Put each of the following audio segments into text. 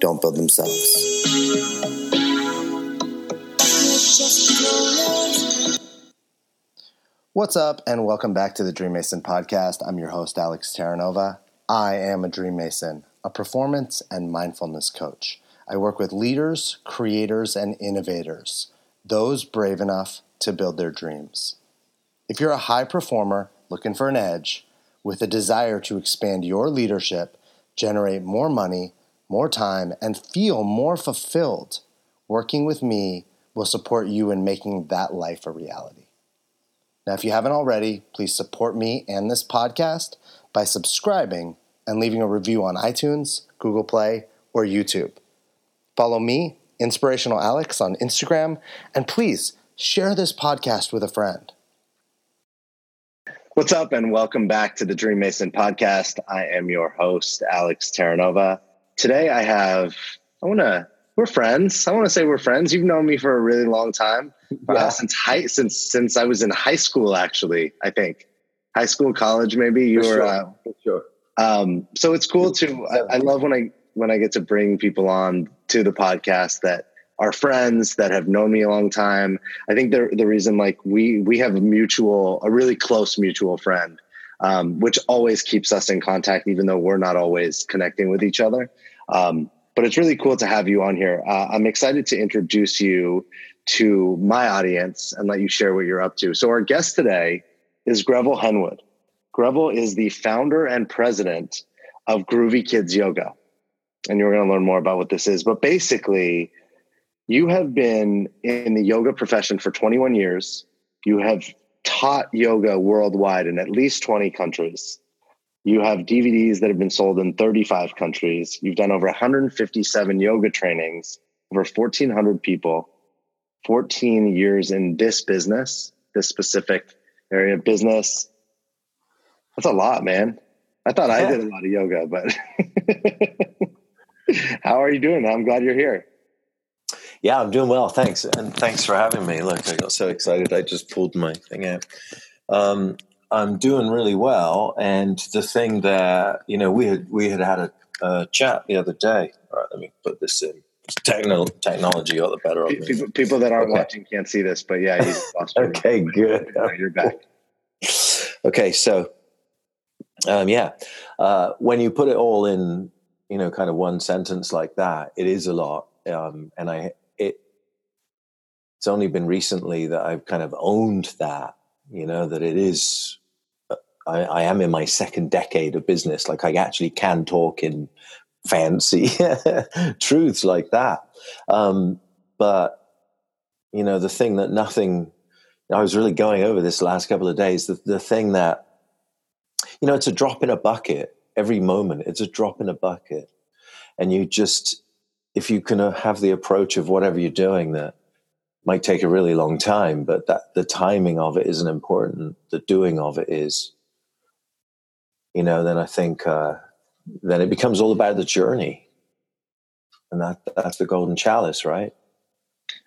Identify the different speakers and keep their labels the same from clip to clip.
Speaker 1: don't build themselves. What's up, and welcome back to the Dream Mason podcast. I'm your host, Alex Terranova. I am a Dream Mason, a performance and mindfulness coach. I work with leaders, creators, and innovators, those brave enough to build their dreams. If you're a high performer looking for an edge, with a desire to expand your leadership, generate more money, more time, and feel more fulfilled, working with me will support you in making that life a reality. Now, if you haven't already, please support me and this podcast by subscribing and leaving a review on iTunes, Google Play, or YouTube. Follow me, Inspirational Alex, on Instagram, and please share this podcast with a friend. What's up, and welcome back to the Dream Mason podcast. I am your host, Alex Terranova. Today, I have, I want to, we're friends. I want to say we're friends. You've known me for a really long time, yeah. uh, since high, since since I was in high school. Actually, I think high school, college, maybe. You for were,
Speaker 2: sure. Uh, for sure.
Speaker 1: Um, so it's cool to. I, I love when I when I get to bring people on to the podcast that are friends that have known me a long time. I think the the reason like we we have a mutual, a really close mutual friend, um, which always keeps us in contact, even though we're not always connecting with each other. Um, but it's really cool to have you on here. Uh, I'm excited to introduce you to my audience and let you share what you're up to. So our guest today is Greville Henwood. Greville is the founder and president of Groovy Kids Yoga. And you're going to learn more about what this is. But basically, you have been in the yoga profession for 21 years. You have taught yoga worldwide in at least 20 countries. You have DVDs that have been sold in 35 countries. You've done over 157 yoga trainings, over 1,400 people, 14 years in this business, this specific area of business. That's a lot, man. I thought yeah. I did a lot of yoga, but how are you doing? I'm glad you're here.
Speaker 2: Yeah, I'm doing well. Thanks. And thanks for having me. Look, I got so excited. I just pulled my thing out. Um, I'm doing really well. And the thing that, you know, we had, we had had a, a chat the other day. All right, let me put this in. Techno, technology got the better of me.
Speaker 1: People, people that aren't okay. watching can't see this, but yeah,
Speaker 2: Okay, good.
Speaker 1: you're back.
Speaker 2: okay, so um, yeah, uh, when you put it all in, you know, kind of one sentence like that, it is a lot. Um, and I it's only been recently that I've kind of owned that, you know, that it is, uh, I, I am in my second decade of business. Like I actually can talk in fancy truths like that. Um, but, you know, the thing that nothing, I was really going over this last couple of days, the, the thing that, you know, it's a drop in a bucket every moment. It's a drop in a bucket. And you just, if you can have the approach of whatever you're doing that might take a really long time, but that the timing of it isn't important. The doing of it is. You know, then I think uh, then it becomes all about the journey, and that that's the golden chalice, right?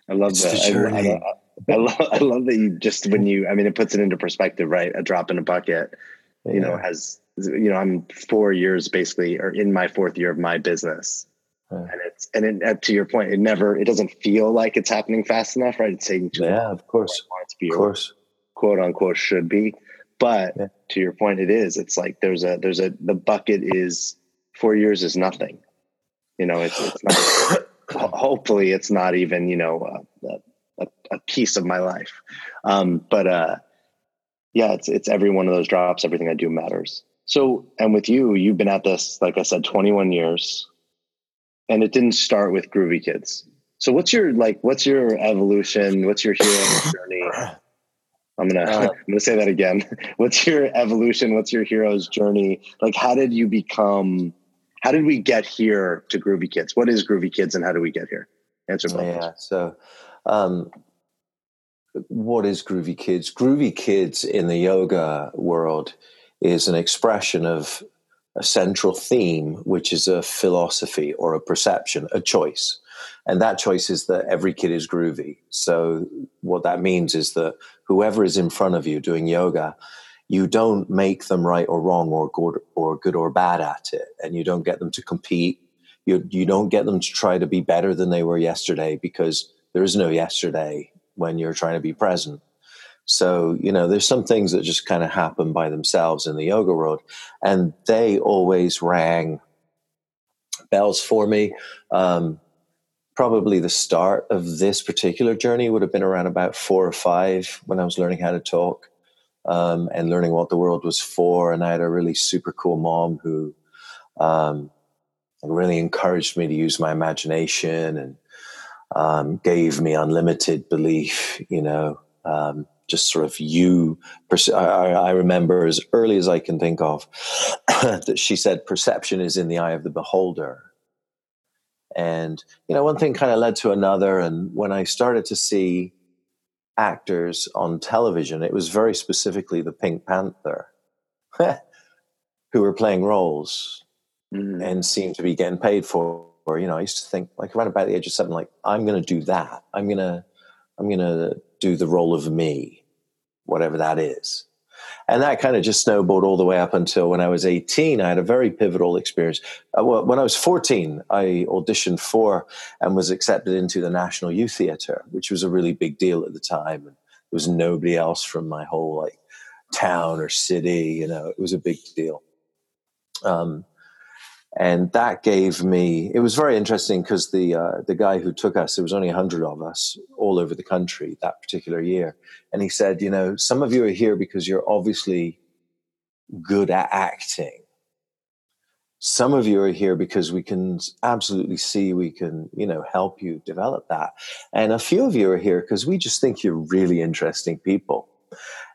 Speaker 1: I love it's that. I, I, I, love, I love that you just when you. I mean, it puts it into perspective, right? A drop in a bucket. Yeah. You know, has you know, I'm four years basically, or in my fourth year of my business and it's and it, uh, to your point, it never it doesn't feel like it's happening fast enough, right? It's taking
Speaker 2: too yeah, long. of course,
Speaker 1: it to be,
Speaker 2: of course,
Speaker 1: quote unquote should be. But yeah. to your point, it is. It's like there's a there's a the bucket is four years is nothing. You know, it's it's not. hopefully, it's not even you know a, a, a piece of my life. Um, but uh, yeah, it's it's every one of those drops. Everything I do matters. So, and with you, you've been at this, like I said, 21 years and it didn't start with Groovy Kids. So what's your like? What's your evolution? What's your hero journey? I'm gonna uh, I'm gonna say that again. What's your evolution? What's your hero's journey? Like, how did you become? how did we get here to Groovy Kids? What is Groovy Kids and how do we get here? Answer both.
Speaker 2: Yeah. So, um, what is Groovy Kids? Groovy Kids in the yoga world is an expression of a central theme, which is a philosophy or a perception, a choice. And that choice is that every kid is groovy. So, what that means is that whoever is in front of you doing yoga, you don't make them right or wrong or good or good or bad at it, and you don't get them to compete. You you don't get them to try to be better than they were yesterday because there is no yesterday when you're trying to be present. So, you know, there's some things that just kind of happen by themselves in the yoga world. And they always rang bells for me. Um, probably the start of this particular journey would have been around about four or five when I was learning how to talk um, and learning what the world was for. And I had a really super cool mom who um, really encouraged me to use my imagination and um, gave me unlimited belief, you know, um, just sort of you. I, I, remember as early as I can think of that she said, perception is in the eye of the beholder. And, you know, one thing kind of led to another. And when I started to see actors on television, it was very specifically the Pink Panther who were playing roles mm-hmm. and seemed to be getting paid for. Or, you know, I used to think like around about the age of seven, like, I'm going to do that. I'm going to, I'm going to do the role of me, whatever that is. And that kind of just snowballed all the way up until when I was 18. I had a very pivotal experience. Uh, well, when I was 14, I auditioned for and was accepted into the National Youth Theatre, which was a really big deal at the time. And there was nobody else from my whole like town or city. You know, it was a big deal. Um, and that gave me it was very interesting because the uh, the guy who took us there was only 100 of us all over the country that particular year. And he said you know some of you are here because you're obviously good at acting. Some of you are here because we can absolutely see we can you know help you develop that. And a few of you are here because we just think you're really interesting people.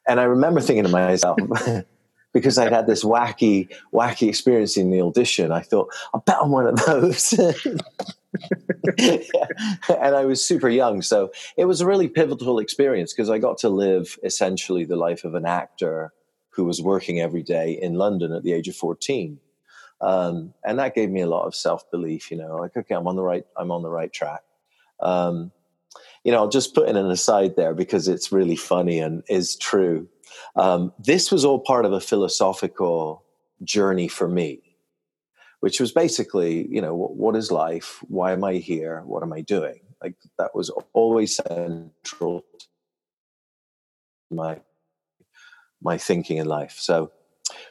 Speaker 2: And i remember thinking to myself because I'd had this wacky, wacky experience in the audition. I thought, I'll bet on one of those. and I was super young. So it was a really pivotal experience because I got to live essentially the life of an actor who was working every day in London at the age of 14. Um, and that gave me a lot of self belief, you know, like, okay, I'm on the right, I'm on the right track. Um, you know, I'll just put in an aside there because it's really funny and is true. Um, this was all part of a philosophical journey for me, which was basically, you know, what, what is life? Why am I here? What am I doing? Like that was always central to my my thinking in life. So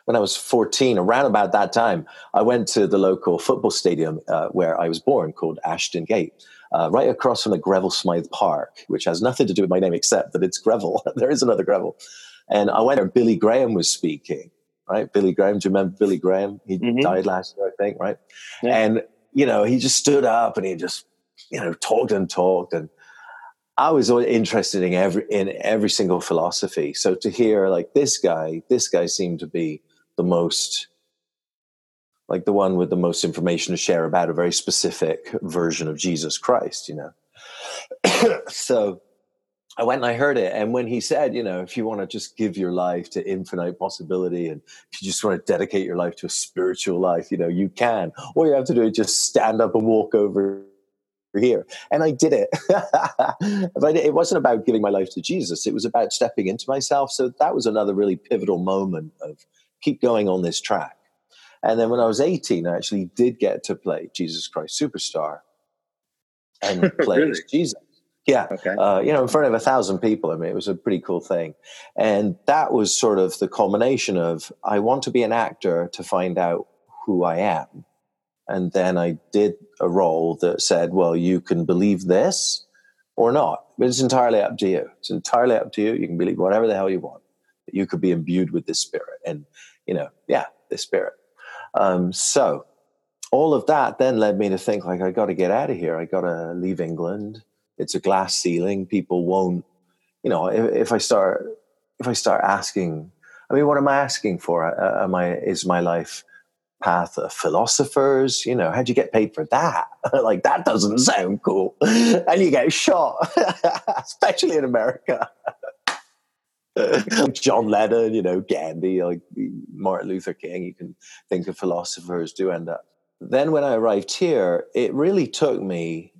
Speaker 2: when I was 14, around about that time, I went to the local football stadium uh, where I was born called Ashton Gate, uh, right across from the Greville Smyth Park, which has nothing to do with my name except that it's Greville. there is another Greville. And I went there, Billy Graham was speaking, right? Billy Graham, do you remember Billy Graham? He mm-hmm. died last year, I think, right? Yeah. And, you know, he just stood up and he just, you know, talked and talked. And I was interested in every, in every single philosophy. So to hear like this guy, this guy seemed to be the most, like the one with the most information to share about a very specific version of Jesus Christ, you know? so, I went and I heard it. And when he said, you know, if you want to just give your life to infinite possibility and if you just want to dedicate your life to a spiritual life, you know, you can. All you have to do is just stand up and walk over here. And I did it. but it wasn't about giving my life to Jesus, it was about stepping into myself. So that was another really pivotal moment of keep going on this track. And then when I was 18, I actually did get to play Jesus Christ Superstar and play really? Jesus. Yeah. Okay. Uh, you know, in front of a thousand people. I mean, it was a pretty cool thing. And that was sort of the culmination of I want to be an actor to find out who I am. And then I did a role that said, well, you can believe this or not. But it's entirely up to you. It's entirely up to you. You can believe whatever the hell you want. You could be imbued with this spirit. And, you know, yeah, this spirit. Um, so all of that then led me to think like, I got to get out of here. I got to leave England it's a glass ceiling. People won't, you know, if, if I start if I start asking, I mean, what am I asking for? Uh, am I is my life path of philosophers. You know, how'd you get paid for that? like, that doesn't sound cool. and you get shot, especially in America. John Lennon, you know, Gandhi, like Martin Luther King, you can think of philosophers do end up. Then when I arrived here, it really took me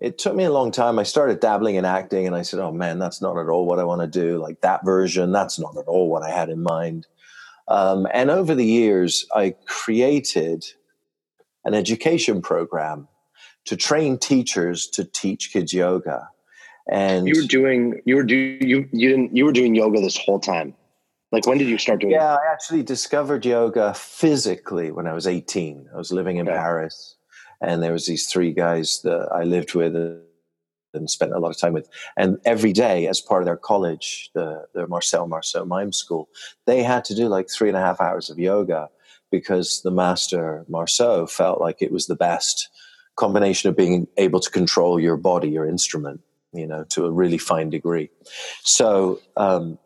Speaker 2: it took me a long time. I started dabbling in acting and I said, oh man, that's not at all what I want to do. Like that version, that's not at all what I had in mind. Um, and over the years, I created an education program to train teachers to teach kids yoga. And
Speaker 1: you were doing, you were doing, you, you didn't, you were doing yoga this whole time. Like when did you start doing? It?
Speaker 2: Yeah, I actually discovered yoga physically when I was 18. I was living in okay. Paris and there was these three guys that I lived with and spent a lot of time with. And every day, as part of their college, the, the Marcel Marceau Mime School, they had to do like three and a half hours of yoga because the master Marceau felt like it was the best combination of being able to control your body, your instrument, you know, to a really fine degree. So, um,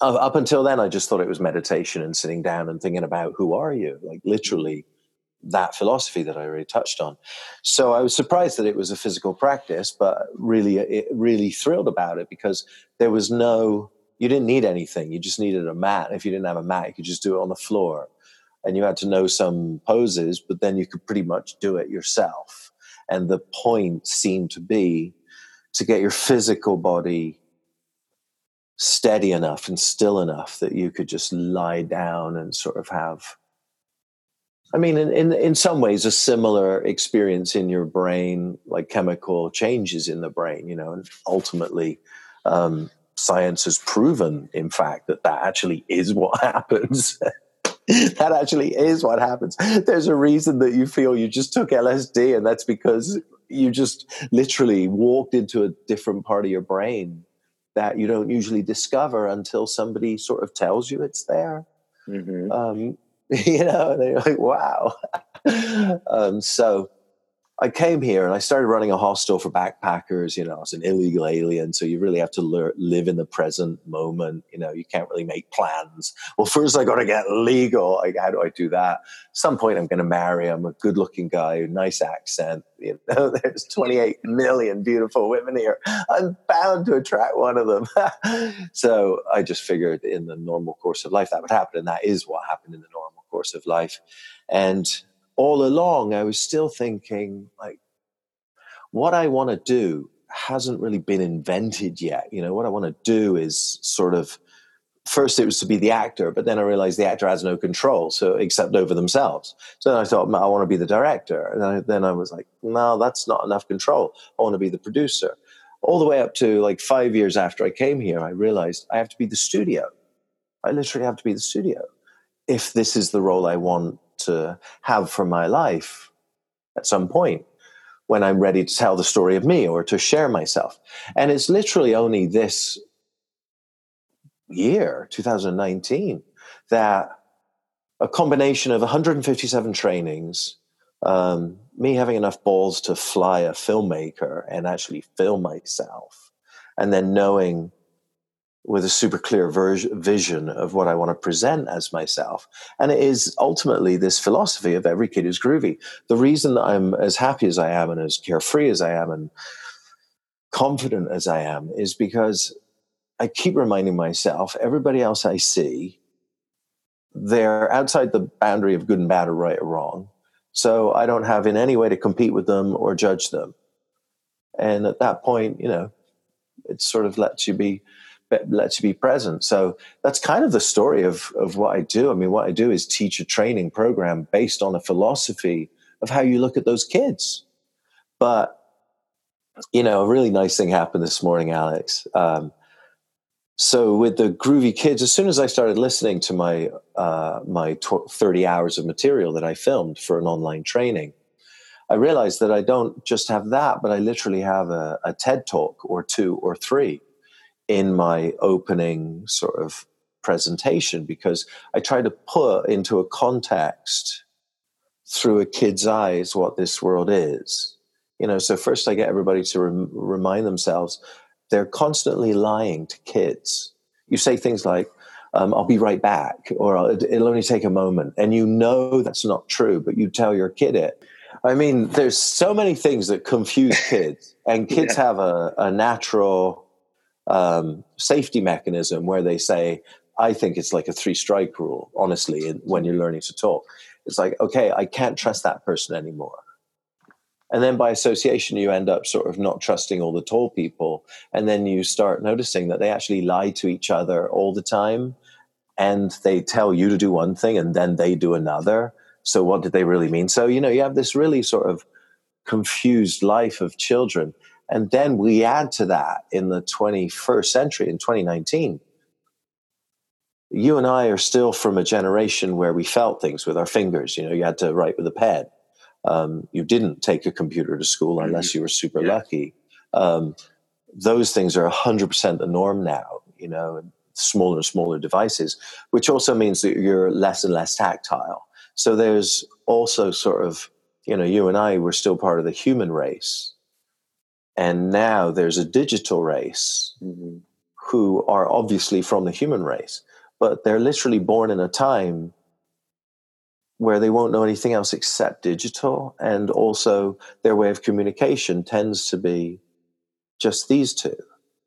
Speaker 2: up until then, I just thought it was meditation and sitting down and thinking about who are you, like literally that philosophy that I already touched on. So I was surprised that it was a physical practice, but really, really thrilled about it because there was no, you didn't need anything. You just needed a mat. If you didn't have a mat, you could just do it on the floor. And you had to know some poses, but then you could pretty much do it yourself. And the point seemed to be to get your physical body steady enough and still enough that you could just lie down and sort of have I mean, in, in, in some ways, a similar experience in your brain, like chemical changes in the brain, you know, and ultimately, um, science has proven, in fact, that that actually is what happens. that actually is what happens. There's a reason that you feel you just took LSD, and that's because you just literally walked into a different part of your brain that you don't usually discover until somebody sort of tells you it's there. Mm-hmm. Um, you know, and they're like, wow. um, so I came here and I started running a hostel for backpackers. You know, I was an illegal alien, so you really have to live in the present moment. You know, you can't really make plans. Well, first I got to get legal. Like, how do I do that? At some point, I'm going to marry. I'm a good-looking guy, nice accent. You know, there's 28 million beautiful women here. I'm bound to attract one of them. so I just figured in the normal course of life that would happen, and that is what happened in the normal course of life. And all along, I was still thinking, like, what I want to do hasn't really been invented yet. You know, what I want to do is sort of first it was to be the actor, but then I realized the actor has no control, so except over themselves. So then I thought, I want to be the director. And I, then I was like, no, that's not enough control. I want to be the producer. All the way up to like five years after I came here, I realized I have to be the studio. I literally have to be the studio if this is the role I want to have for my life at some point when I'm ready to tell the story of me or to share myself. And it's literally only this year, 2019, that a combination of 157 trainings, um, me having enough balls to fly a filmmaker and actually film myself, and then knowing with a super clear ver- vision of what I want to present as myself. And it is ultimately this philosophy of every kid is groovy. The reason that I'm as happy as I am and as carefree as I am and confident as I am is because I keep reminding myself everybody else I see, they're outside the boundary of good and bad or right or wrong. So I don't have in any way to compete with them or judge them. And at that point, you know, it sort of lets you be lets you be present. So that's kind of the story of, of what I do. I mean, what I do is teach a training program based on a philosophy of how you look at those kids. But, you know, a really nice thing happened this morning, Alex. Um, so with the groovy kids, as soon as I started listening to my uh, my 30 hours of material that I filmed for an online training, I realized that I don't just have that, but I literally have a, a TED talk or two or three in my opening sort of presentation because I try to put into a context through a kid's eyes what this world is. You know, so first I get everybody to rem- remind themselves they're constantly lying to kids. You say things like, um, I'll be right back, or it'll only take a moment. And you know that's not true, but you tell your kid it. I mean, there's so many things that confuse kids, and kids yeah. have a, a natural um, safety mechanism where they say, I think it's like a three strike rule, honestly, when you're learning to talk. It's like, okay, I can't trust that person anymore. And then by association, you end up sort of not trusting all the tall people. And then you start noticing that they actually lie to each other all the time. And they tell you to do one thing and then they do another. So what did they really mean? So, you know, you have this really sort of confused life of children. And then we add to that in the 21st century, in 2019, you and I are still from a generation where we felt things with our fingers. You know, you had to write with a pen. Um, you didn't take a computer to school mm-hmm. unless you were super yeah. lucky. Um, those things are 100% the norm now, you know, smaller and smaller devices, which also means that you're less and less tactile. So there's also sort of, you know, you and I were still part of the human race. And now there's a digital race mm-hmm. who are obviously from the human race, but they're literally born in a time where they won't know anything else except digital. And also, their way of communication tends to be just these two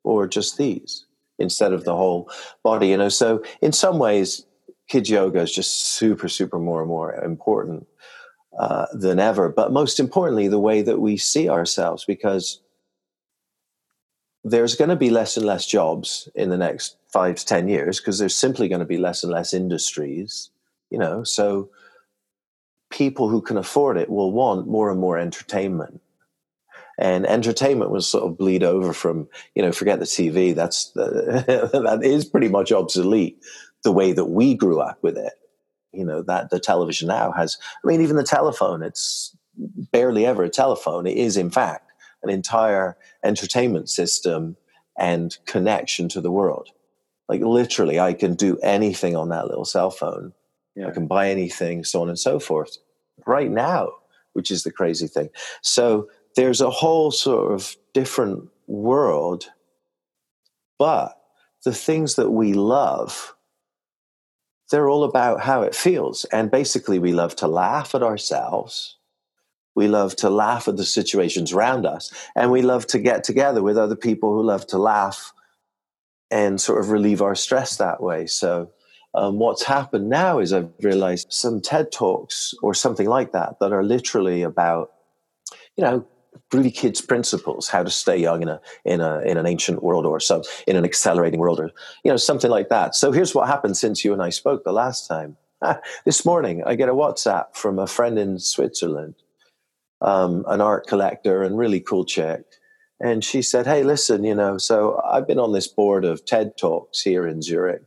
Speaker 2: or just these instead of the whole body. You know, so in some ways, kids yoga is just super, super more and more important uh, than ever. But most importantly, the way that we see ourselves, because there's going to be less and less jobs in the next five to 10 years because there's simply going to be less and less industries, you know, so people who can afford it will want more and more entertainment. And entertainment will sort of bleed over from, you know, forget the TV. That's the, that is pretty much obsolete. The way that we grew up with it, you know, that the television now has. I mean, even the telephone. It's barely ever a telephone. It is, in fact, an entire entertainment system and connection to the world. Like literally, I can do anything on that little cell phone yeah. I can buy anything, so on and so forth, right now, which is the crazy thing. So there's a whole sort of different world, but the things that we love, they're all about how it feels. And basically, we love to laugh at ourselves. We love to laugh at the situations around us. And we love to get together with other people who love to laugh and sort of relieve our stress that way. So um, what's happened now is I've realized some TED Talks or something like that that are literally about, you know, Groovy Kids principles, how to stay young in a in a in an ancient world or some in an accelerating world or you know something like that. So here's what happened since you and I spoke the last time. this morning, I get a WhatsApp from a friend in Switzerland, um, an art collector and really cool chick. And she said, Hey, listen, you know, so I've been on this board of TED Talks here in Zurich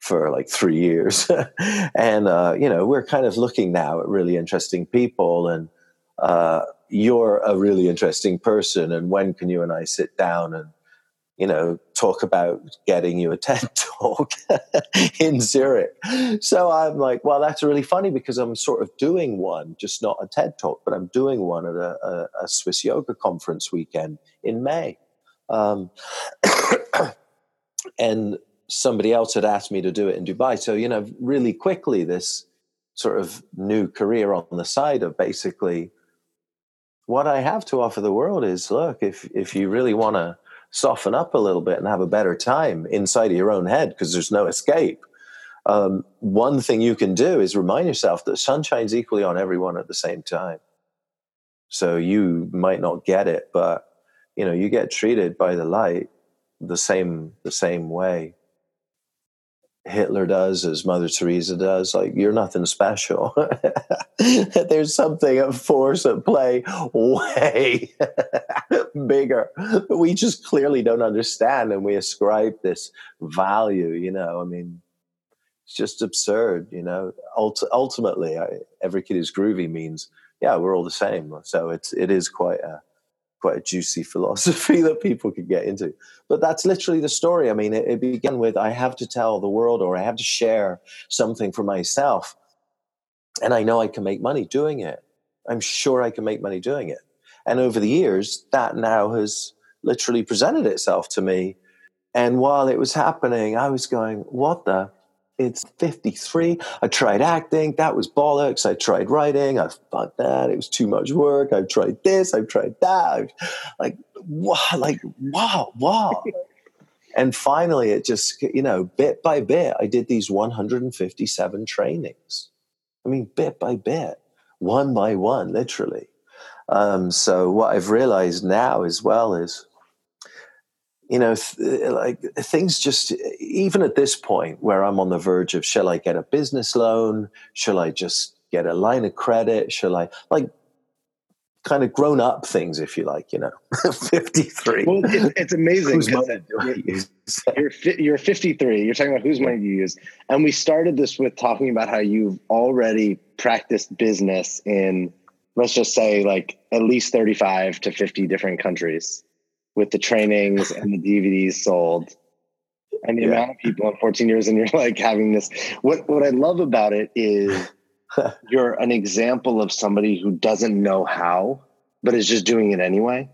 Speaker 2: for like three years. and, uh, you know, we're kind of looking now at really interesting people and, uh, you're a really interesting person. And when can you and I sit down and, you know, talk about getting you a TED talk in Zurich. So I'm like, well, that's really funny because I'm sort of doing one, just not a TED talk, but I'm doing one at a, a, a Swiss yoga conference weekend in May. Um, and somebody else had asked me to do it in Dubai. So, you know, really quickly, this sort of new career on the side of basically what I have to offer the world is look, if, if you really want to soften up a little bit and have a better time inside of your own head, because there's no escape, um, one thing you can do is remind yourself that sun shines equally on everyone at the same time. So you might not get it, but you know, you get treated by the light the same the same way. Hitler does, as Mother Teresa does. Like, you're nothing special. There's something of force at play way bigger. We just clearly don't understand and we ascribe this value, you know. I mean, it's just absurd, you know. Ult- ultimately, I, every kid is groovy means, yeah, we're all the same. So it's, it is quite a, quite a juicy philosophy that people could get into. But that's literally the story. I mean, it, it, began with I have to tell the world or I have to share something for myself. And I know I can make money doing it. I'm sure I can make money doing it. And over the years, that now has literally presented itself to me. And while it was happening, I was going, what the? It's 53. I tried acting. That was bollocks. I tried writing. I fucked that. It was too much work. I've tried this. I've tried that. like, wow, like, wow, wow. and finally, it just, you know, bit by bit, I did these 157 trainings. I mean, bit by bit, one by one, literally. Um, so what I've realized now as well is you know, th- uh, like things just, even at this point where I'm on the verge of, shall I get a business loan? Shall I just get a line of credit? Shall I, like, kind of grown up things, if you like, you know, 53.
Speaker 1: Well, it's, it's amazing. You're, you're, you're 53. You're talking about whose money do you use. And we started this with talking about how you've already practiced business in, let's just say, like at least 35 to 50 different countries with the trainings and the DVDs sold and the yeah. amount of people in 14 years and you're like having this what what I love about it is you're an example of somebody who doesn't know how but is just doing it anyway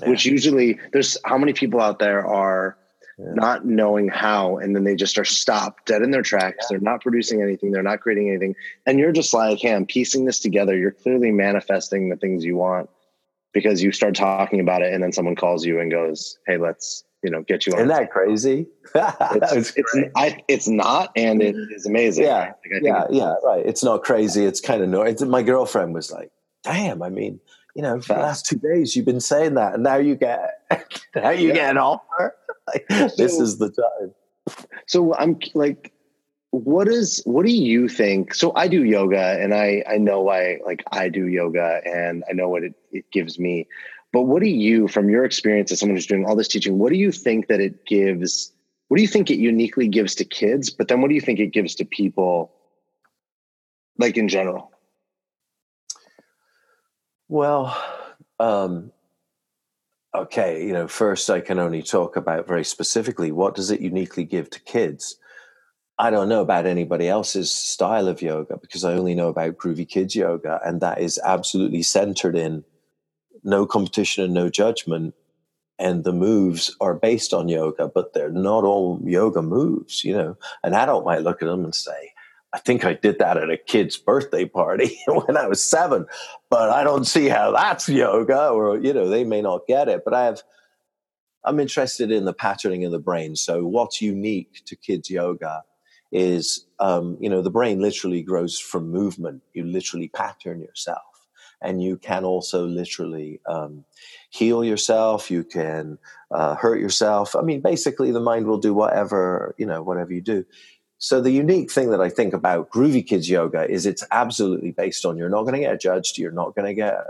Speaker 1: yeah. which usually there's how many people out there are yeah. not knowing how and then they just are stopped dead in their tracks they're not producing anything they're not creating anything and you're just like hey i'm piecing this together you're clearly manifesting the things you want because you start talking about it and then someone calls you and goes, Hey, let's, you know, get you
Speaker 2: on. Isn't that crazy?
Speaker 1: it's, it's, I, it's not, and it is amazing.
Speaker 2: Yeah. Like, yeah. Yeah. Right. It's not crazy. It's kind of no, my girlfriend was like, damn, I mean, you know, for the last two days you've been saying that and now you get, now you yeah. get an offer. like, so, this is the time.
Speaker 1: So I'm like, what is what do you think? So i do yoga and i i know why like i do yoga and i know what it, it gives me. But what do you from your experience as someone who's doing all this teaching what do you think that it gives what do you think it uniquely gives to kids? But then what do you think it gives to people like in general?
Speaker 2: Well um okay you know first i can only talk about very specifically what does it uniquely give to kids I don't know about anybody else's style of yoga because I only know about Groovy Kids yoga, and that is absolutely centered in no competition and no judgment. And the moves are based on yoga, but they're not all yoga moves. You know, an adult might look at them and say, I think I did that at a kid's birthday party when I was seven, but I don't see how that's yoga, or, you know, they may not get it. But I have, I'm interested in the patterning of the brain. So, what's unique to kids yoga is um, you know the brain literally grows from movement. You literally pattern yourself. And you can also literally um, heal yourself. You can uh, hurt yourself. I mean basically the mind will do whatever you know whatever you do. So the unique thing that i think about groovy kids yoga is it's absolutely based on you're not going to get judged you're not going to get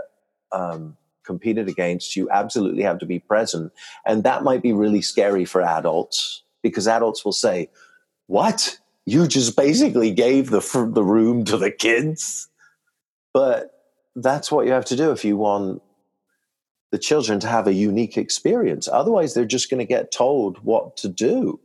Speaker 2: um, competed against. You absolutely have to be present. And that might be really scary for adults because adults will say what you just basically gave the the room to the kids. But that's what you have to do if you want the children to have a unique experience. Otherwise, they're just going to get told what to do.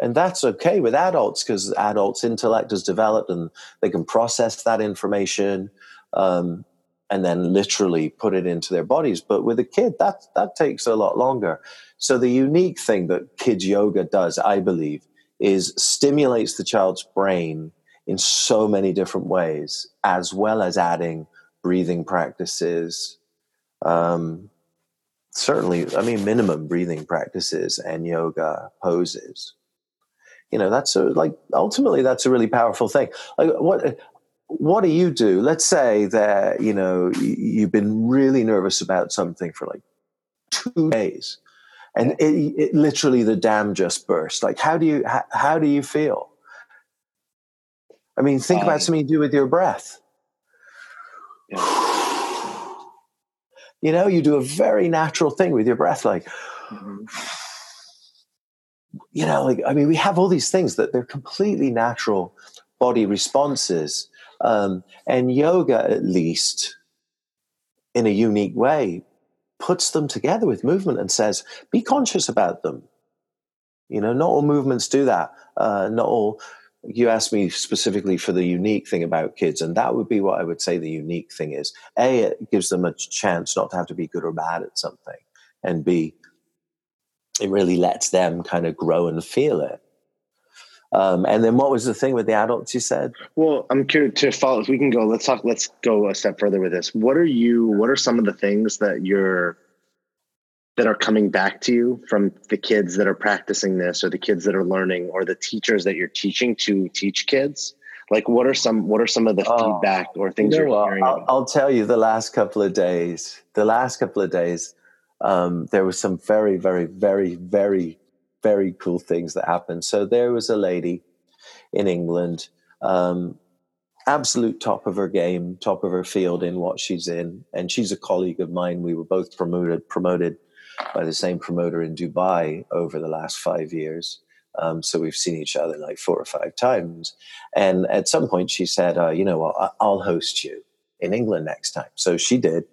Speaker 2: And that's okay with adults because adults' intellect has developed and they can process that information um, and then literally put it into their bodies. But with a kid, that, that takes a lot longer. So, the unique thing that kids yoga does, I believe, is stimulates the child's brain in so many different ways, as well as adding breathing practices. Um, certainly, I mean, minimum breathing practices and yoga poses. You know, that's a, like ultimately that's a really powerful thing. Like, what what do you do? Let's say that you know you've been really nervous about something for like two days and it, it, literally the dam just burst like how do you how, how do you feel i mean think um, about something you do with your breath yeah. you know you do a very natural thing with your breath like mm-hmm. you know like i mean we have all these things that they're completely natural body responses um, and yoga at least in a unique way puts them together with movement and says, be conscious about them. You know, not all movements do that. Uh, not all. You asked me specifically for the unique thing about kids, and that would be what I would say the unique thing is. A, it gives them a chance not to have to be good or bad at something, and B, it really lets them kind of grow and feel it. Um, and then what was the thing with the adults you said?
Speaker 1: Well, I'm curious to follow. If we can go, let's talk. Let's go a step further with this. What are you? What are some of the things that you're that are coming back to you from the kids that are practicing this, or the kids that are learning, or the teachers that you're teaching to teach kids? Like, what are some? What are some of the oh, feedback or things you are hearing?
Speaker 2: I'll, I'll, tell you. The last couple of days, the last couple of days, um, there was some very, very, very, very very cool things that happened. So there was a lady in England, um, absolute top of her game, top of her field in what she's in, and she's a colleague of mine. We were both promoted promoted by the same promoter in Dubai over the last five years. Um, so we've seen each other like four or five times. And at some point, she said, uh, "You know, what? I'll host you in England next time." So she did.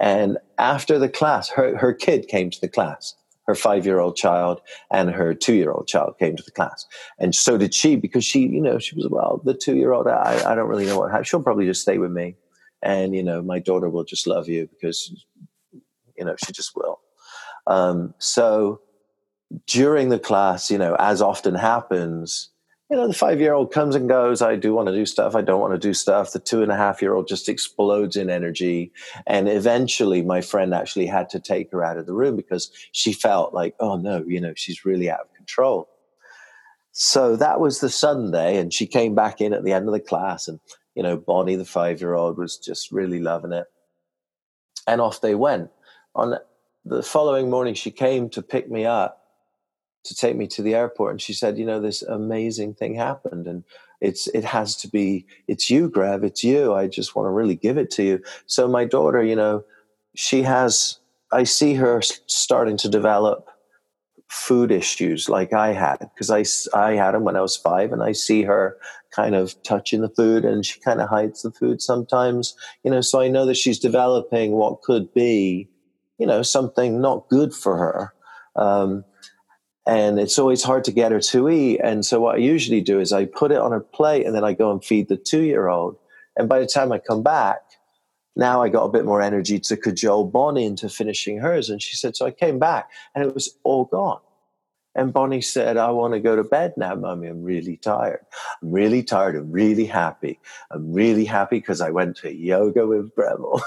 Speaker 2: And after the class, her her kid came to the class, her five year old child and her two year old child came to the class. And so did she because she, you know, she was, well, the two year old, I, I don't really know what, happened. she'll probably just stay with me. And, you know, my daughter will just love you because, you know, she just will. Um, so during the class, you know, as often happens, you know, the five year old comes and goes. I do want to do stuff. I don't want to do stuff. The two and a half year old just explodes in energy. And eventually, my friend actually had to take her out of the room because she felt like, oh no, you know, she's really out of control. So that was the Sunday. And she came back in at the end of the class. And, you know, Bonnie, the five year old, was just really loving it. And off they went. On the following morning, she came to pick me up to take me to the airport and she said you know this amazing thing happened and it's it has to be it's you Grev it's you. I just want to really give it to you. So my daughter you know she has i see her starting to develop food issues like i had because i i had them when i was 5 and i see her kind of touching the food and she kind of hides the food sometimes you know so i know that she's developing what could be you know something not good for her. Um, and it's always hard to get her to eat. And so what I usually do is I put it on her plate and then I go and feed the two year old. And by the time I come back, now I got a bit more energy to cajole Bonnie into finishing hers. And she said, so I came back and it was all gone. And Bonnie said, I want to go to bed now, mommy. I'm really tired. I'm really tired. I'm really happy. I'm really happy because I went to yoga with Bremel.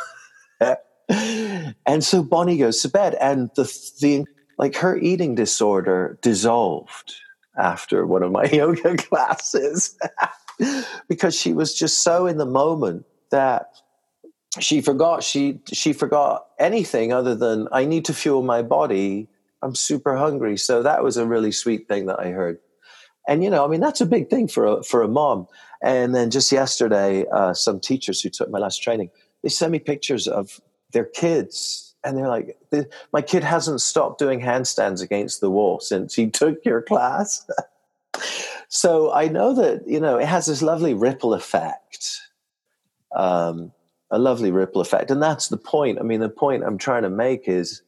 Speaker 2: and so Bonnie goes to bed. And the, the like her eating disorder dissolved after one of my yoga classes because she was just so in the moment that she forgot she she forgot anything other than I need to fuel my body. I'm super hungry. So that was a really sweet thing that I heard. And you know, I mean, that's a big thing for a for a mom. And then just yesterday, uh, some teachers who took my last training, they sent me pictures of their kids and they're like, my kid hasn't stopped doing handstands against the wall since he took your class. so I know that, you know, it has this lovely ripple effect, um, a lovely ripple effect. And that's the point. I mean, the point I'm trying to make is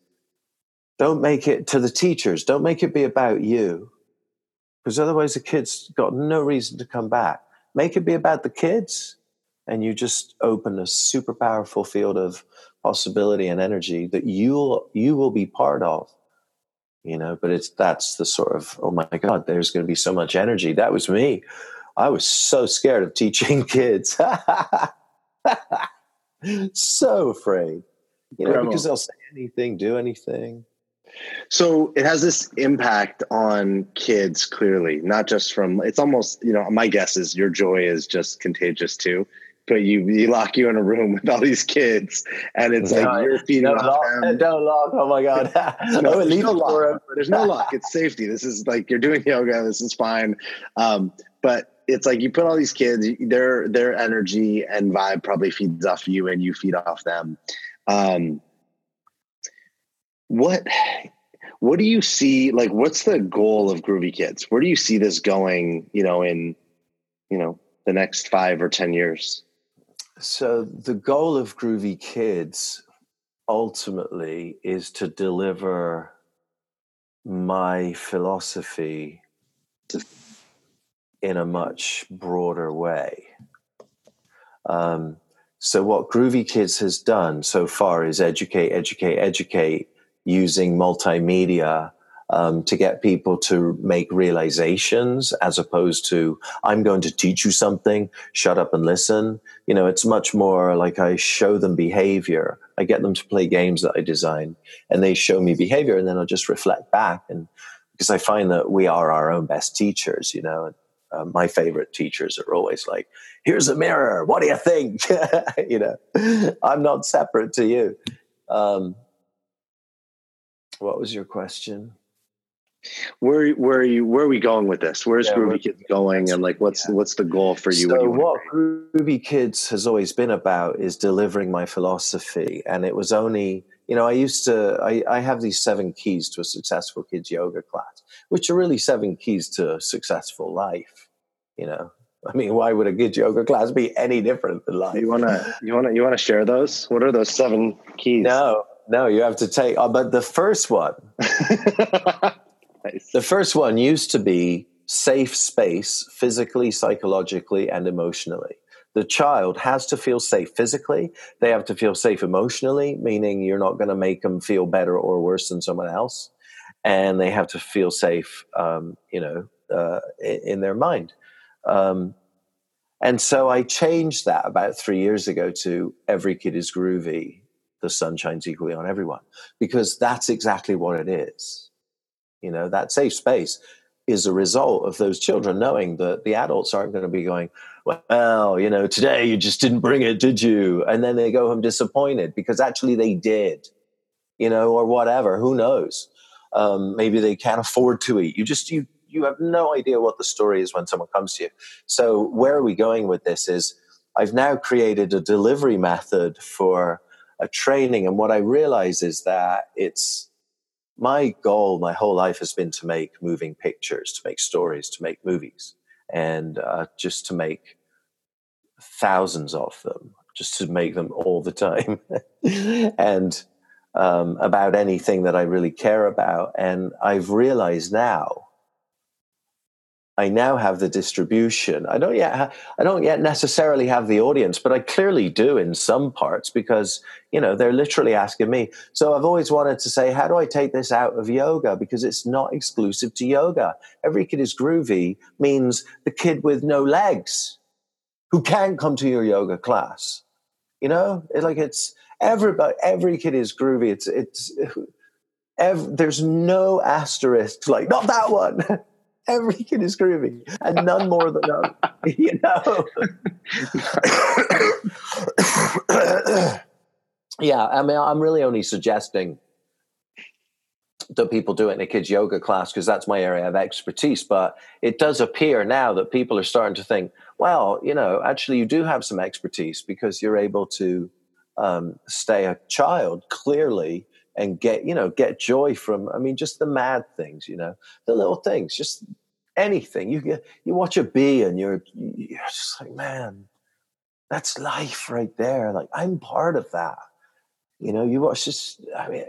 Speaker 2: don't make it to the teachers, don't make it be about you, because otherwise the kids got no reason to come back. Make it be about the kids, and you just open a super powerful field of possibility and energy that you'll you will be part of you know but it's that's the sort of oh my god there's going to be so much energy. That was me. I was so scared of teaching kids. So afraid you know because they'll say anything do anything.
Speaker 1: So it has this impact on kids clearly not just from it's almost you know my guess is your joy is just contagious too but you you lock you in a room with all these kids, and it's like you're feeding
Speaker 2: don't off lock, them. Don't lock. Oh my god!
Speaker 1: no, there's no lock. There's no lock. It's safety. This is like you're doing yoga. This is fine. Um, but it's like you put all these kids, their their energy and vibe probably feeds off you, and you feed off them. Um, what what do you see? Like, what's the goal of Groovy Kids? Where do you see this going? You know, in you know the next five or ten years.
Speaker 2: So the goal of Groovy Kids ultimately is to deliver my philosophy in a much broader way. Um, so what Groovy Kids has done so far is educate, educate, educate using multimedia um, to get people to make realizations as opposed to i'm going to teach you something shut up and listen you know it's much more like i show them behavior i get them to play games that i design and they show me behavior and then i'll just reflect back and because i find that we are our own best teachers you know uh, my favorite teachers are always like, "Here's a mirror. What do you think?" you know, I'm not separate to you. Um, what was your question?
Speaker 1: Where where are you where are we going with this? Where's yeah, Groovy Kids going, and like what's yeah. what's the goal for you?
Speaker 2: So you what Groovy Kids has always been about is delivering my philosophy, and it was only you know I used to I, I have these seven keys to a successful kids yoga class, which are really seven keys to a successful life. You know, I mean, why would a good yoga class be any different than life?
Speaker 1: You wanna, you wanna, you wanna share those? What are those seven keys?
Speaker 2: No, no, you have to take. Uh, but the first one, the first one used to be safe space, physically, psychologically, and emotionally. The child has to feel safe physically. They have to feel safe emotionally, meaning you're not going to make them feel better or worse than someone else, and they have to feel safe, um, you know, uh, in, in their mind. Um, and so I changed that about three years ago to every kid is groovy. The sun shines equally on everyone because that's exactly what it is. You know, that safe space is a result of those children knowing that the adults aren't going to be going, well, you know, today you just didn't bring it, did you? And then they go home disappointed because actually they did, you know, or whatever. Who knows? Um, maybe they can't afford to eat. You just you you have no idea what the story is when someone comes to you. So where are we going with this is I've now created a delivery method for a training. And what I realize is that it's my goal my whole life has been to make moving pictures, to make stories, to make movies, and uh, just to make thousands of them, just to make them all the time. and um, about anything that I really care about. And I've realized now I now have the distribution. I don't yet ha- I don't yet necessarily have the audience, but I clearly do in some parts because you know they're literally asking me. So I've always wanted to say, how do I take this out of yoga because it's not exclusive to yoga. Every kid is groovy means the kid with no legs who can't come to your yoga class. You know, it, like it's everybody. Every kid is groovy. It's it's. Every, there's no asterisk like not that one. every kid is groovy and none more than others. you know. yeah, I mean, I'm really only suggesting that people do it in a kids yoga class because that's my area of expertise. But it does appear now that people are starting to think, well, you know, actually, you do have some expertise because you're able to um, stay a child clearly and get you know get joy from i mean just the mad things you know the little things just anything. You get you watch a bee and you're you're just like man that's life right there. Like i'm part of that. You know you watch this i mean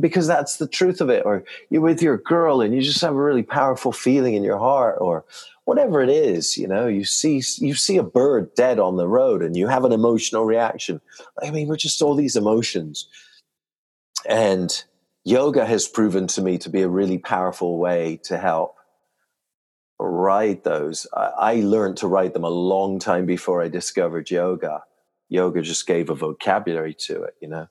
Speaker 2: because that's the truth of it. Or you're with your girl and you just have a really powerful feeling in your heart or whatever it is you know you see you see a bird dead on the road and you have an emotional reaction. I mean we're just all these emotions and yoga has proven to me to be a really powerful way to help ride those. I, I learned to ride them a long time before I discovered yoga. Yoga just gave a vocabulary to it, you know.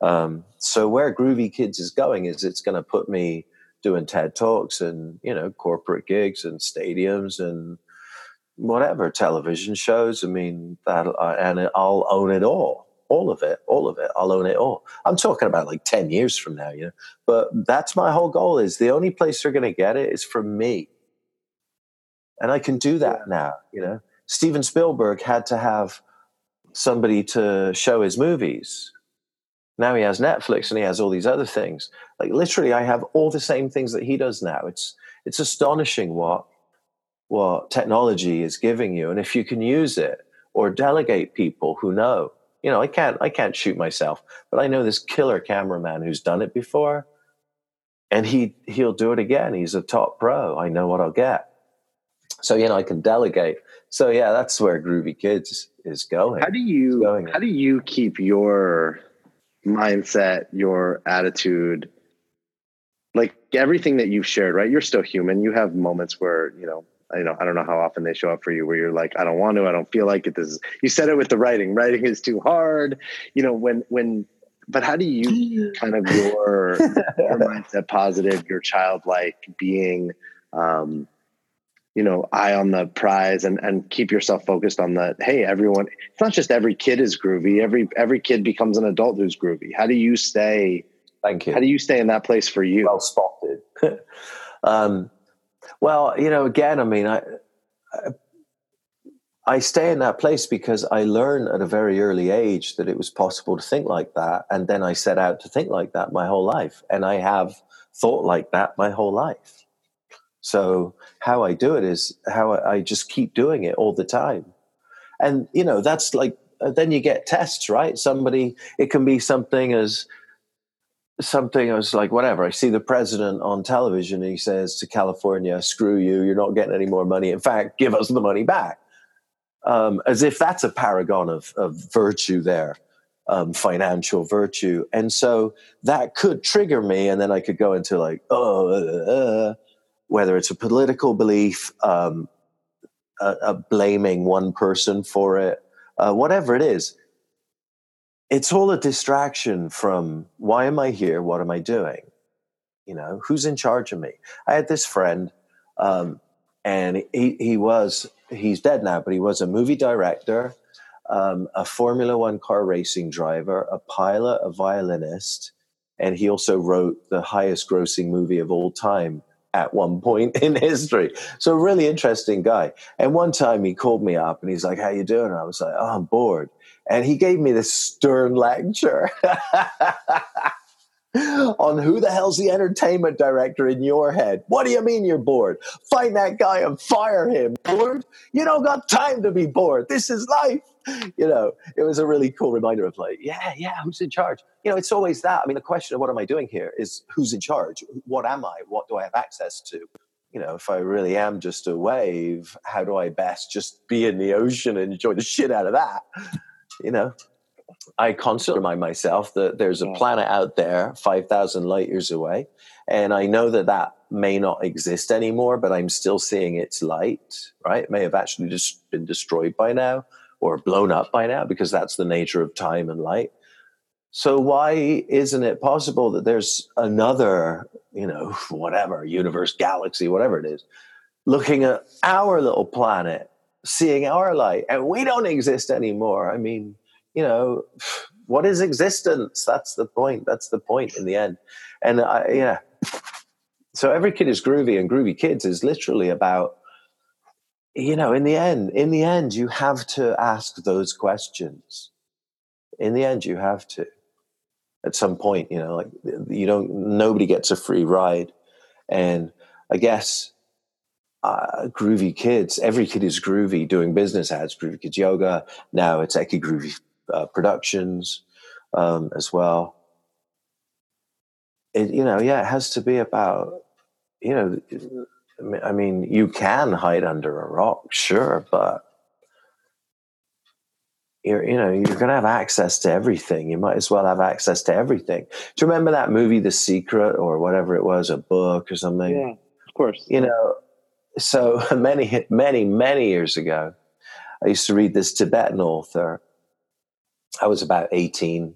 Speaker 2: Um, so where Groovy Kids is going is it's going to put me doing TED talks and you know corporate gigs and stadiums and whatever television shows. I mean that, uh, and I'll own it all all of it, all of it. I'll own it all. I'm talking about like 10 years from now, you know. But that's my whole goal is the only place they're going to get it is from me. And I can do that now, you know. Steven Spielberg had to have somebody to show his movies. Now he has Netflix and he has all these other things. Like literally I have all the same things that he does now. It's it's astonishing what what technology is giving you and if you can use it or delegate people who know you know, I can't I can't shoot myself, but I know this killer cameraman who's done it before, and he he'll do it again. He's a top pro. I know what I'll get. So you know, I can delegate. So yeah, that's where Groovy Kids is going.
Speaker 1: How do you how do you keep your mindset, your attitude like everything that you've shared, right? You're still human. You have moments where, you know, I know I don't know how often they show up for you where you're like, I don't want to, I don't feel like it. This is you said it with the writing. Writing is too hard. You know, when when but how do you kind of your your mindset positive, your childlike being um you know, eye on the prize and, and keep yourself focused on the, hey, everyone, it's not just every kid is groovy. Every, every kid becomes an adult who's groovy. How do you stay,
Speaker 2: thank you.
Speaker 1: How do you stay in that place for you?
Speaker 2: Well spotted. um, well, you know, again, I mean, I, I, I stay in that place because I learned at a very early age that it was possible to think like that. And then I set out to think like that my whole life. And I have thought like that my whole life. So how I do it is how I just keep doing it all the time. And, you know, that's like, then you get tests, right? Somebody, it can be something as, something I was like whatever. I see the president on television and he says to California, screw you, you're not getting any more money. In fact, give us the money back. Um, as if that's a paragon of, of virtue there, um, financial virtue. And so that could trigger me. And then I could go into like, oh, uh, uh, whether it's a political belief, um, blaming one person for it, uh, whatever it is, it's all a distraction from why am I here? What am I doing? You know, who's in charge of me? I had this friend, um, and he, he was, he's dead now, but he was a movie director, um, a Formula One car racing driver, a pilot, a violinist, and he also wrote the highest grossing movie of all time, at one point in history. So really interesting guy. And one time he called me up and he's like, "How you doing?" And I was like, "Oh, I'm bored." And he gave me this stern lecture on who the hell's the entertainment director in your head. What do you mean you're bored? Find that guy and fire him. Bored? You don't got time to be bored. This is life. You know, it was a really cool reminder of like, yeah, yeah, who's in charge? You know, it's always that. I mean, the question of what am I doing here is who's in charge? What am I? What do I have access to? You know, if I really am just a wave, how do I best just be in the ocean and enjoy the shit out of that? You know, I constantly remind myself that there's a planet out there, 5,000 light years away. And I know that that may not exist anymore, but I'm still seeing its light, right? It may have actually just been destroyed by now or blown up by now because that's the nature of time and light. So why isn't it possible that there's another, you know, whatever, universe, galaxy, whatever it is, looking at our little planet, seeing our light, and we don't exist anymore? I mean, you know, what is existence? That's the point. That's the point in the end. And I, yeah. So every kid is groovy, and groovy kids is literally about, you know, in the end, in the end, you have to ask those questions. In the end, you have to. At some point, you know, like you don't. Nobody gets a free ride, and I guess uh, groovy kids. Every kid is groovy doing business ads, groovy kids yoga. Now it's Eki Groovy uh, productions um, as well. It, you know, yeah, it has to be about, you know, I mean, you can hide under a rock, sure, but you're, you know, you're going to have access to everything. You might as well have access to everything. Do you remember that movie, The Secret, or whatever it was, a book or something?
Speaker 1: Yeah, of course.
Speaker 2: You know, so many, many, many years ago, I used to read this Tibetan author I was about 18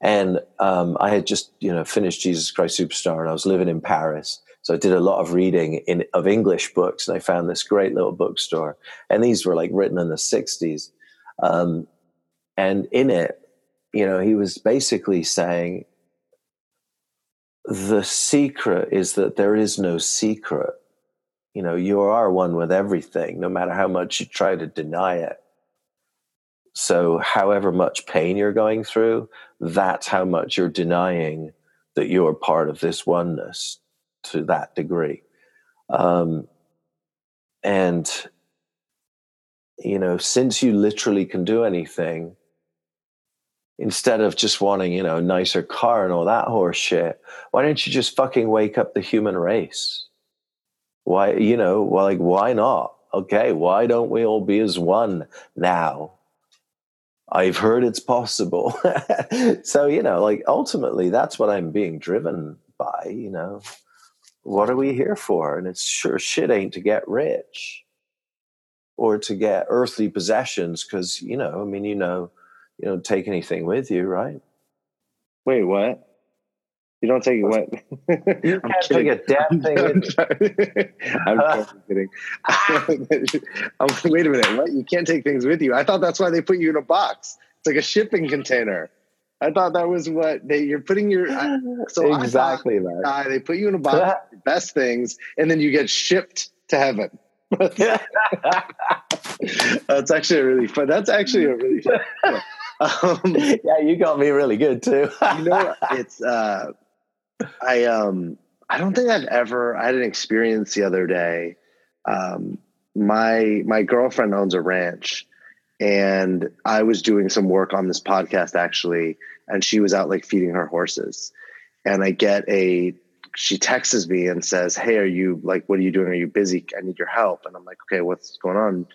Speaker 2: and um, I had just, you know, finished Jesus Christ Superstar and I was living in Paris. So I did a lot of reading in, of English books and I found this great little bookstore. And these were like written in the 60s. Um, and in it, you know, he was basically saying the secret is that there is no secret. You know, you are one with everything, no matter how much you try to deny it. So, however much pain you're going through, that's how much you're denying that you're part of this oneness to that degree. Um, and, you know, since you literally can do anything, instead of just wanting, you know, nicer car and all that horse shit, why don't you just fucking wake up the human race? Why, you know, like, why not? Okay, why don't we all be as one now? I've heard it's possible. so, you know, like ultimately that's what I'm being driven by, you know. what are we here for? And it's sure shit ain't to get rich or to get earthly possessions because, you know, I mean, you know, you don't take anything with you, right?
Speaker 1: Wait, what? You don't take it what?
Speaker 2: You can't take a damn thing you.
Speaker 1: I'm totally kidding. I'm, wait a minute. What? You can't take things with you. I thought that's why they put you in a box. It's like a shipping container. I thought that was what they. You're putting your. I- So
Speaker 2: exactly,
Speaker 1: I
Speaker 2: man.
Speaker 1: thought, uh, they put you in a box, best things, and then you get shipped to heaven. that's actually a really fun. That's actually a really fun. Um,
Speaker 2: yeah, you got me really good too.
Speaker 1: you know, it's uh, I um, I don't think I've ever. I had an experience the other day. Um, my my girlfriend owns a ranch, and I was doing some work on this podcast actually, and she was out like feeding her horses, and I get a. She texts me and says, "Hey, are you like? What are you doing? Are you busy? I need your help." And I'm like, "Okay, what's going on?"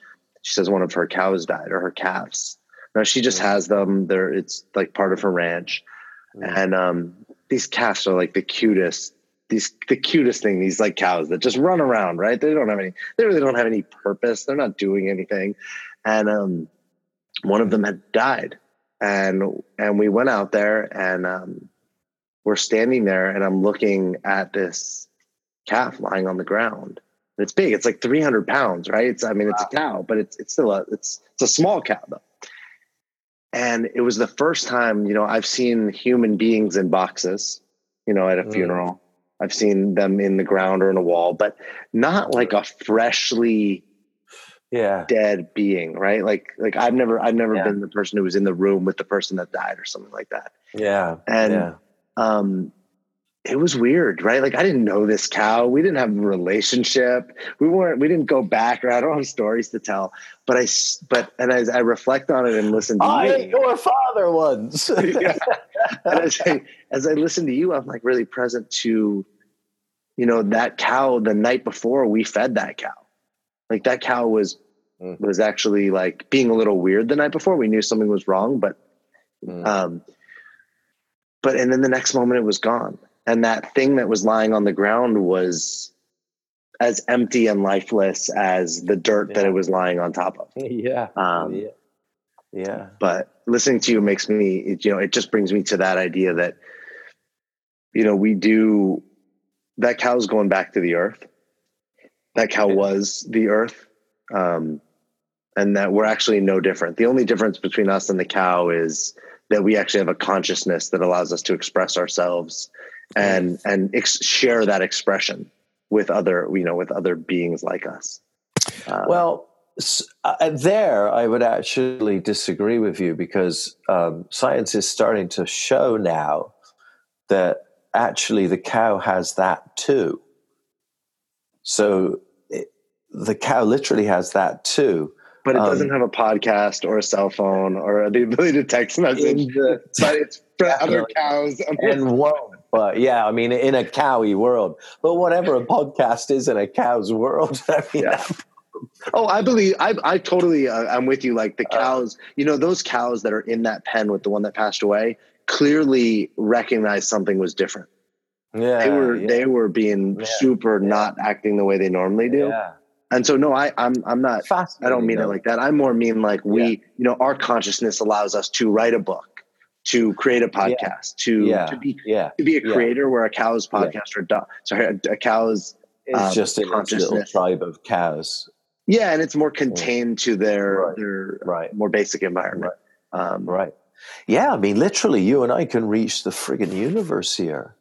Speaker 1: She says one of her cows died or her calves. No, she just has them. They're it's like part of her ranch, and um, these calves are like the cutest. These the cutest thing. These like cows that just run around, right? They don't have any. They really don't have any purpose. They're not doing anything, and um, one of them had died, and and we went out there and um, we're standing there, and I'm looking at this calf lying on the ground. And It's big. It's like 300 pounds, right? It's I mean, it's a cow, but it's it's still a it's it's a small cow though and it was the first time you know i've seen human beings in boxes you know at a
Speaker 2: Mm.
Speaker 1: funeral i've seen them in the ground or in a wall but not like a freshly
Speaker 2: yeah.
Speaker 1: dead being right like like i've never i've never
Speaker 2: Yeah.
Speaker 1: been the person who was in the room with the person that died or something like that
Speaker 2: Yeah.
Speaker 1: And-
Speaker 2: yeah.
Speaker 1: um it was weird right like i didn't know this cow we didn't have a relationship we weren't we didn't go back or i don't have stories to tell but I, but and as i reflect on it and listen to
Speaker 2: I
Speaker 1: you
Speaker 2: ate your father once.
Speaker 1: yeah. And as I as I listen to you, I'm like really present to, you know, that cow the night before we fed that cow. Like that cow was
Speaker 2: Mm.
Speaker 1: was actually like being a little weird the night before. We knew something was wrong, but
Speaker 2: Mm.
Speaker 1: um but and then the next moment it was gone. And that thing that was lying on the ground was as empty and lifeless as the dirt that it was lying on top of.
Speaker 2: yeah.
Speaker 1: Um,
Speaker 2: yeah. Yeah.
Speaker 1: but listening to you makes me you know it just brings me to that idea that you know we do that cow's going back to the earth that cow was the earth um and that we're actually no different the only difference between us and the cow is that we actually have a consciousness that allows us to express ourselves and and ex- share that expression with other you know with other beings like us Uh,
Speaker 2: Well, s- uh, there I would actually disagree with you because um, science is starting to show now that actually the cow has that too. So it, the cow literally has that too.
Speaker 1: but it
Speaker 2: um,
Speaker 1: doesn't have a podcast or a cell phone or the ability to text message
Speaker 2: the-
Speaker 1: but it's for other cows.
Speaker 2: and won't. But yeah, I mean, in a cowy world. But whatever a podcast is in a cow's world, I mean,
Speaker 1: Yeah. oh, I believe I I totally uh, I'm with you. Like the
Speaker 2: Uh,
Speaker 1: cows, you know, those cows that are in that pen with the one that passed away clearly recognized something was different.
Speaker 2: yeah,
Speaker 1: They were
Speaker 2: yeah,
Speaker 1: they were being
Speaker 2: Yeah.
Speaker 1: super not acting the way they normally do.
Speaker 2: yeah.
Speaker 1: And so no, I I'm I'm not. I don't mean it like that. I more mean like we,
Speaker 2: Yeah.
Speaker 1: you know, our consciousness allows us to write a book, to create a podcast, to
Speaker 2: yeah,
Speaker 1: to be
Speaker 2: yeah.
Speaker 1: to be a
Speaker 2: Yeah.
Speaker 1: creator where a cow's
Speaker 2: Yeah.
Speaker 1: podcast or do, sorry a, a cow's
Speaker 2: It's
Speaker 1: um,
Speaker 2: just a little tribe of cows,
Speaker 1: yeah and it's more contained to their
Speaker 2: Right.
Speaker 1: their
Speaker 2: right?
Speaker 1: more basic environment um
Speaker 2: Right. Yeah, I mean, literally, you and I can reach the friggin' universe here,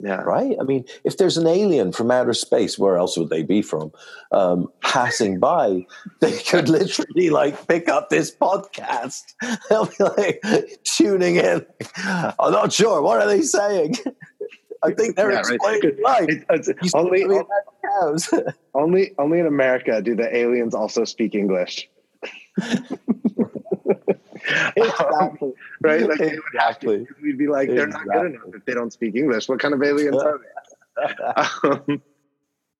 Speaker 1: yeah
Speaker 2: right? I mean, if there's an alien from outer space, where else would they be from? Um, passing by, they could literally like pick up this podcast. They'll be like tuning in. I'm not sure. What are they saying? I think they're
Speaker 1: Yeah, right.
Speaker 2: explaining life.
Speaker 1: It- it's
Speaker 2: You
Speaker 1: only
Speaker 2: see cows.
Speaker 1: only only in america do the aliens also speak english
Speaker 2: exactly.
Speaker 1: right? Like they would have to,
Speaker 2: Exactly.
Speaker 1: we'd be like they're not good enough if they don't speak english. What kind of aliens are they?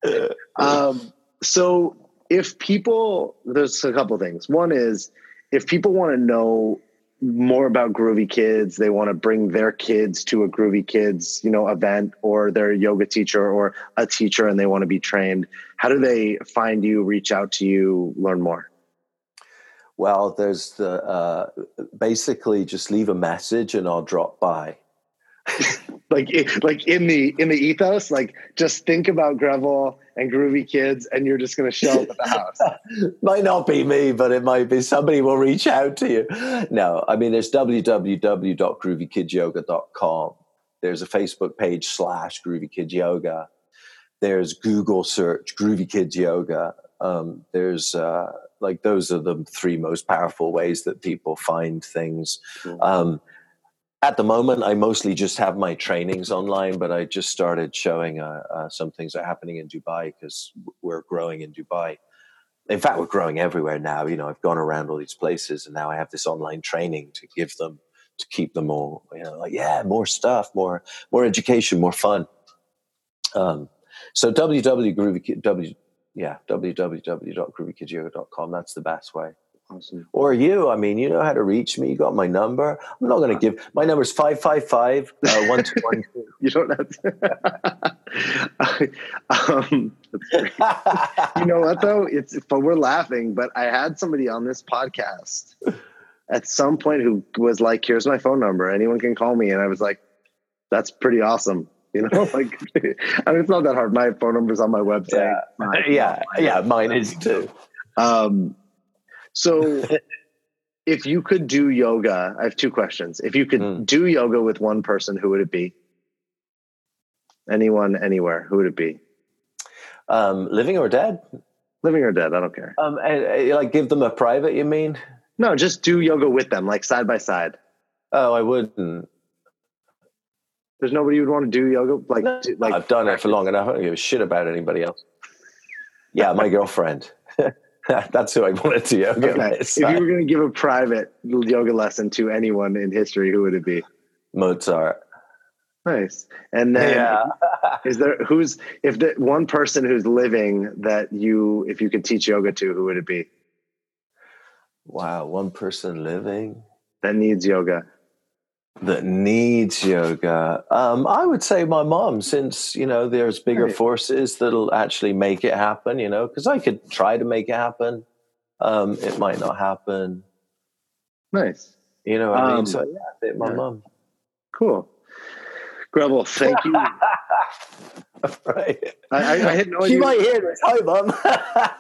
Speaker 1: Um, um, so if people there's a couple things. One is if people want to know more about groovy kids they want to bring their kids to a groovy kids you know event or they're yoga teacher or a teacher and they want to be trained how do they find you reach out to you learn more
Speaker 2: well there's the uh, basically just leave a message and i'll drop by.
Speaker 1: Like like in the in the ethos like just think about Greville and groovy kids and you're just going to show up at the house.
Speaker 2: Might not be me but it might be somebody will reach out to you. No i mean there's www.groovykidsyoga.com there's a facebook page slash groovy kids yoga. There's google search groovy kids yoga. Um, there's uh, like those are the three most powerful ways that people find things um, at the moment, I mostly just have my trainings online, but I just started showing uh, uh, some things that are happening in Dubai because we're growing in Dubai. In fact, we're growing everywhere now. You know, I've gone around all these places, and now I have this online training to give them to keep them all. You know, like yeah, more stuff, more more education, more fun. Um, so www w yeah www.groovykidsyoga.com. That's the best way. Awesome. Or you, I mean, you know how to reach me. You got my number. I'm not going to give my number is 555 uh, 1212.
Speaker 1: you don't have to. um, you know what, though? It's, but we're laughing, but I had somebody on this podcast at some point who was like, here's my phone number. Anyone can call me. And I was like, that's pretty awesome. You know, like, I mean, it's not that hard. My phone number's on my website.
Speaker 2: Yeah. yeah. Yeah. Mine is too.
Speaker 1: Um, so if you could do yoga, I have two questions. If you could mm. do yoga with one person, who would it be? Anyone, anywhere, who would it be?
Speaker 2: Um, living or dead?
Speaker 1: Living or dead, I don't care.
Speaker 2: Um, and, and, like give them a private, you mean?
Speaker 1: No, just do yoga with them, like side by side.
Speaker 2: Oh, I wouldn't.
Speaker 1: There's nobody you would want to do yoga like.
Speaker 2: No,
Speaker 1: like
Speaker 2: I've done it for long enough. I don't give a shit about anybody else. Yeah, my girlfriend. That's who I wanted to yoga. Okay.
Speaker 1: If you were going to give a private yoga lesson to anyone in history, who would it be?
Speaker 2: Mozart.
Speaker 1: Nice. And then, yeah. is there who's if the one person who's living that you, if you could teach yoga to, who would it be?
Speaker 2: Wow, one person living
Speaker 1: that needs yoga
Speaker 2: that needs yoga. Um, i would say my mom since you know there's bigger right. forces that'll actually make it happen you know because i could try to make it happen. Um, it might not happen.
Speaker 1: Nice.
Speaker 2: You know i mean? Um, so yeah my yeah. mom.
Speaker 1: Cool. Greville, thank you.
Speaker 2: right.
Speaker 1: I, I, I, had no
Speaker 2: she idea. might hear this. Hi, mom.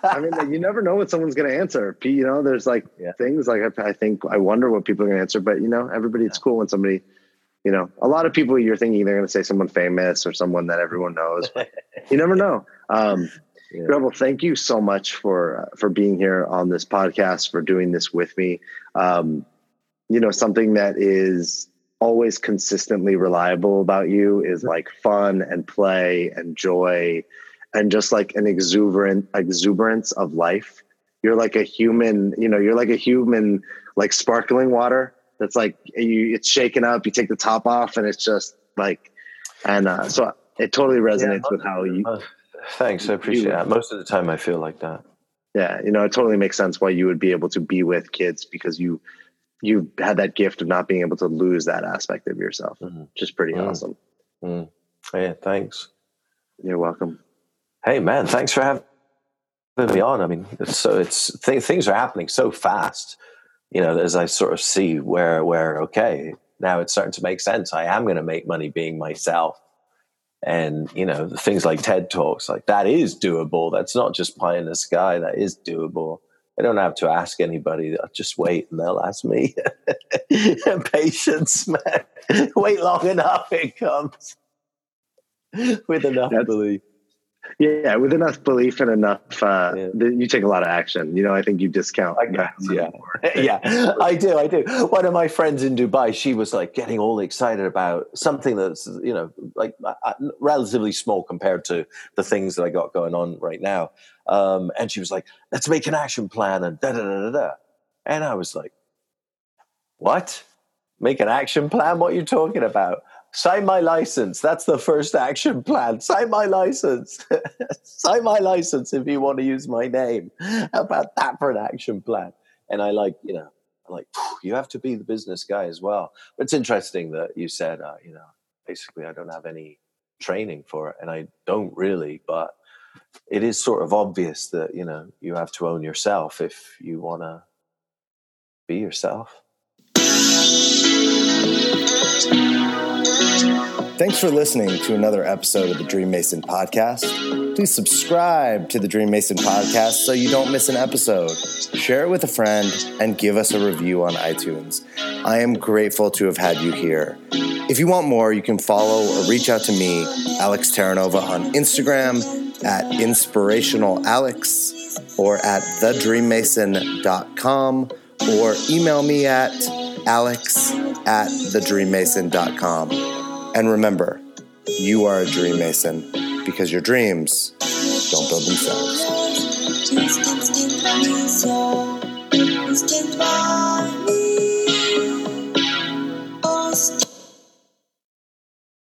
Speaker 1: I mean, you never know what someone's going to answer. You know, there's like yeah. things like I, I, think I wonder what people are going to answer, but you know, everybody, it's cool when somebody, you know, a lot of people you're thinking they're going to say someone famous or someone that everyone knows. you never know. Um, yeah. Greville, thank you so much for uh, for being here on this podcast, for doing this with me. Um, you know, something that is always consistently reliable about you is like fun and play and joy and just like an exuberant exuberance of life. You're like a human you know you're like a human like sparkling water that's like you it's shaken up you take the top off and it's just like and uh, so it totally resonates yeah, with how you uh,
Speaker 2: thanks i appreciate you, that. most of the time i feel like that.
Speaker 1: Yeah you know it totally makes sense why you would be able to be with kids because you you've had that gift of not being able to lose that aspect of yourself, mm-hmm. which is pretty mm-hmm. awesome.
Speaker 2: Mm-hmm. Yeah, thanks.
Speaker 1: You're welcome.
Speaker 2: Hey, man, thanks for having me on. I mean, it's so it's th- things are happening so fast. You know, as I sort of see where where okay, now it's starting to make sense. I am going to make money being myself. And you know, things like TED talks, like that is doable. That's not just pie in the sky. That is doable I don't have to ask anybody. I'll just wait and they'll ask me. Patience, man. wait long enough, it comes with enough That's, belief.
Speaker 1: Yeah, with enough belief and enough, uh, yeah. you take a lot of action. You know, I think you discount.
Speaker 2: I guess, yeah, yeah, I do, I do. One of my friends in Dubai, she was like getting all excited about something that's you know like uh, uh, relatively small compared to the things that I got going on right now. Um, and she was like, "Let's make an action plan," and da da da da da. And I was like, "What? Make an action plan? What are you talking about?" Sign my license. That's the first action plan. Sign my license. sign my license if you want to use my name. How about that for an action plan? And I like, you know, like you have to be the business guy as well. But it's interesting that you said, uh, you know, basically I don't have any training for it, and I don't really, but it is sort of obvious that you know you have to own yourself if you want to be yourself.
Speaker 3: Thanks for listening to another episode of the Dream Mason podcast. Please subscribe to the Dream Mason podcast so you don't miss an episode. Share it with a friend and give us a review on iTunes. I am grateful to have had you here. If you want more, you can follow or reach out to me, Alex Terranova, on Instagram at inspirationalalex or at thedreammason.com or email me at alex at thedreammason.com. And remember, you are a dream mason because your dreams don't build themselves.